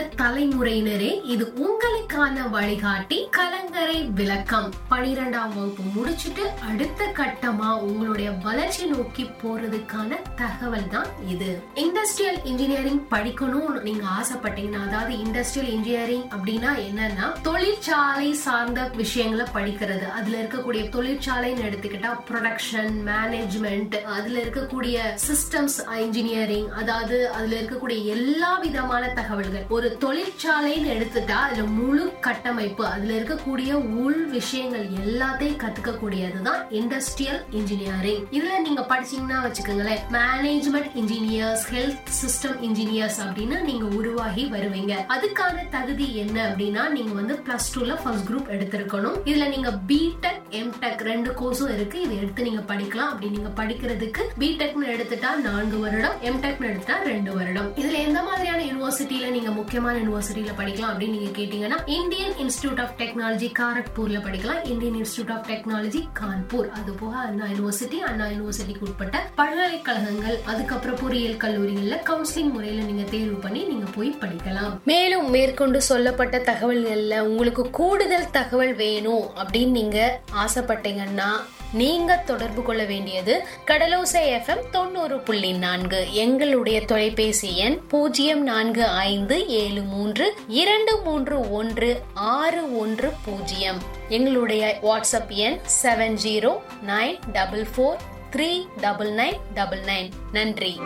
தலைமுறையினரே இது உங்களுக்கான வழிகாட்டி கலங்கரை விளக்கம். பனிரெண்டாம் வகுப்பு முடிச்சுட்டு அடுத்த கட்டமா உங்களுடைய வளர்ச்சி நோக்கி போறதுக்கான தகவல் தான் இது. இண்டஸ்ட்ரியல் இன்ஜினியரிங் படிக்கணும்னு நீங்க ஆசைப்பட்டீங்கன்னா அதாவது இண்டஸ்ட்ரியல் இன்ஜினியரிங் அப்படின்னா என்னன்னா தொழிற்சாலை சார்ந்த விஷயங்களை படிக்கிறது. அதுல இருக்கக்கூடிய தொழிற்சாலைன்னு எடுத்துக்கிட்டா ப்ரொடக்ஷன் மேனேஜ்மெண்ட் அதுல இருக்கக்கூடிய சிஸ்டம்ஸ் இன்ஜினியரிங் அதாவது அதுல இருக்கக்கூடிய எல்லா விதமான தகவல்கள். ஒரு தொழிற்சாலைன்னு எடுத்துட்டா அதுல முழு கட்டமைப்பு அதுல இருக்கக்கூடிய உள் விஷயங்கள் எல்லாத்தையும் கத்துக்க கூடியது தான் இண்டஸ்ட்ரியல் இன்ஜினியரிங் இதுல நீங்க படிச்சீங்கன்னா வச்சுக்கோங்களேன் management engineers health system engineers அப்படின்னு நீங்க உருவாகி வருவீங்க. அதுக்கான தகுதி என்ன அப்படின்னா நீங்க வந்து பிளஸ் டூல ஃபர்ஸ்ட் குரூப் எடுத்திருக்கணும். இதுல நீங்க பிடெக் எம்டெக் ரெண்டு கோர்ஸும் இருக்கு. இதை எடுத்து நீங்க படிக்கலாம். அப்படி நீங்க படிக்கிறதுக்கு பிடெக்னு எடுத்துட்டா நான்கு வருடம் எம்டெக்னு எடுத்துட்டா ரெண்டு வருடம். இதுல எந்த மாதிரி யூனிவர்சிட்டியில நீங்க முக்கியமான யூனிவர்சிட்டியில படிக்கலாம் அப்படின்னு நீங்க கேட்டீங்கன்னா இந்தியன் இன்ஸ்டிடியூட் ஆஃப் டெக்னாலஜி காரக்பூர்ல படிக்கலாம். Indian Institute of Technology Kanpur அது போக அண்ணா யூனிவர்சிட்டி அண்ணா யூனிவர்சிட்டிக்கு உட்பட்ட பல்கலைக்கழகங்கள் அதுக்கப்புறம் பொறியியல் கல்லூரிகள்ல கவுன்சிலிங் முறையில நீங்க தேர்வு பண்ணி நீங்க போய் படிக்கலாம். மேலும் மேற்கொண்டு சொல்லப்பட்ட தகவல்கள்ல உங்களுக்கு கூடுதல் தகவல் வேணும் அப்படின்னு நீங்க ஆசைப்பட்டீங்கன்னா நீங்க தொடர்பு கொள்ள வேண்டியது கடலோசை எஃப்எம் தொண்ணூறு புள்ளி நான்கு. எங்களுடைய தொலைபேசி எண் பூஜ்ஜியம் நான்கு நான்கு ஐந்து ஏழு மூன்று இரண்டு மூன்று ஒன்று ஆறு ஒன்று பூஜ்ஜியம். எங்களுடைய வாட்ஸ்அப் எண் seven zero nine double four three double nine double nine. நன்றி.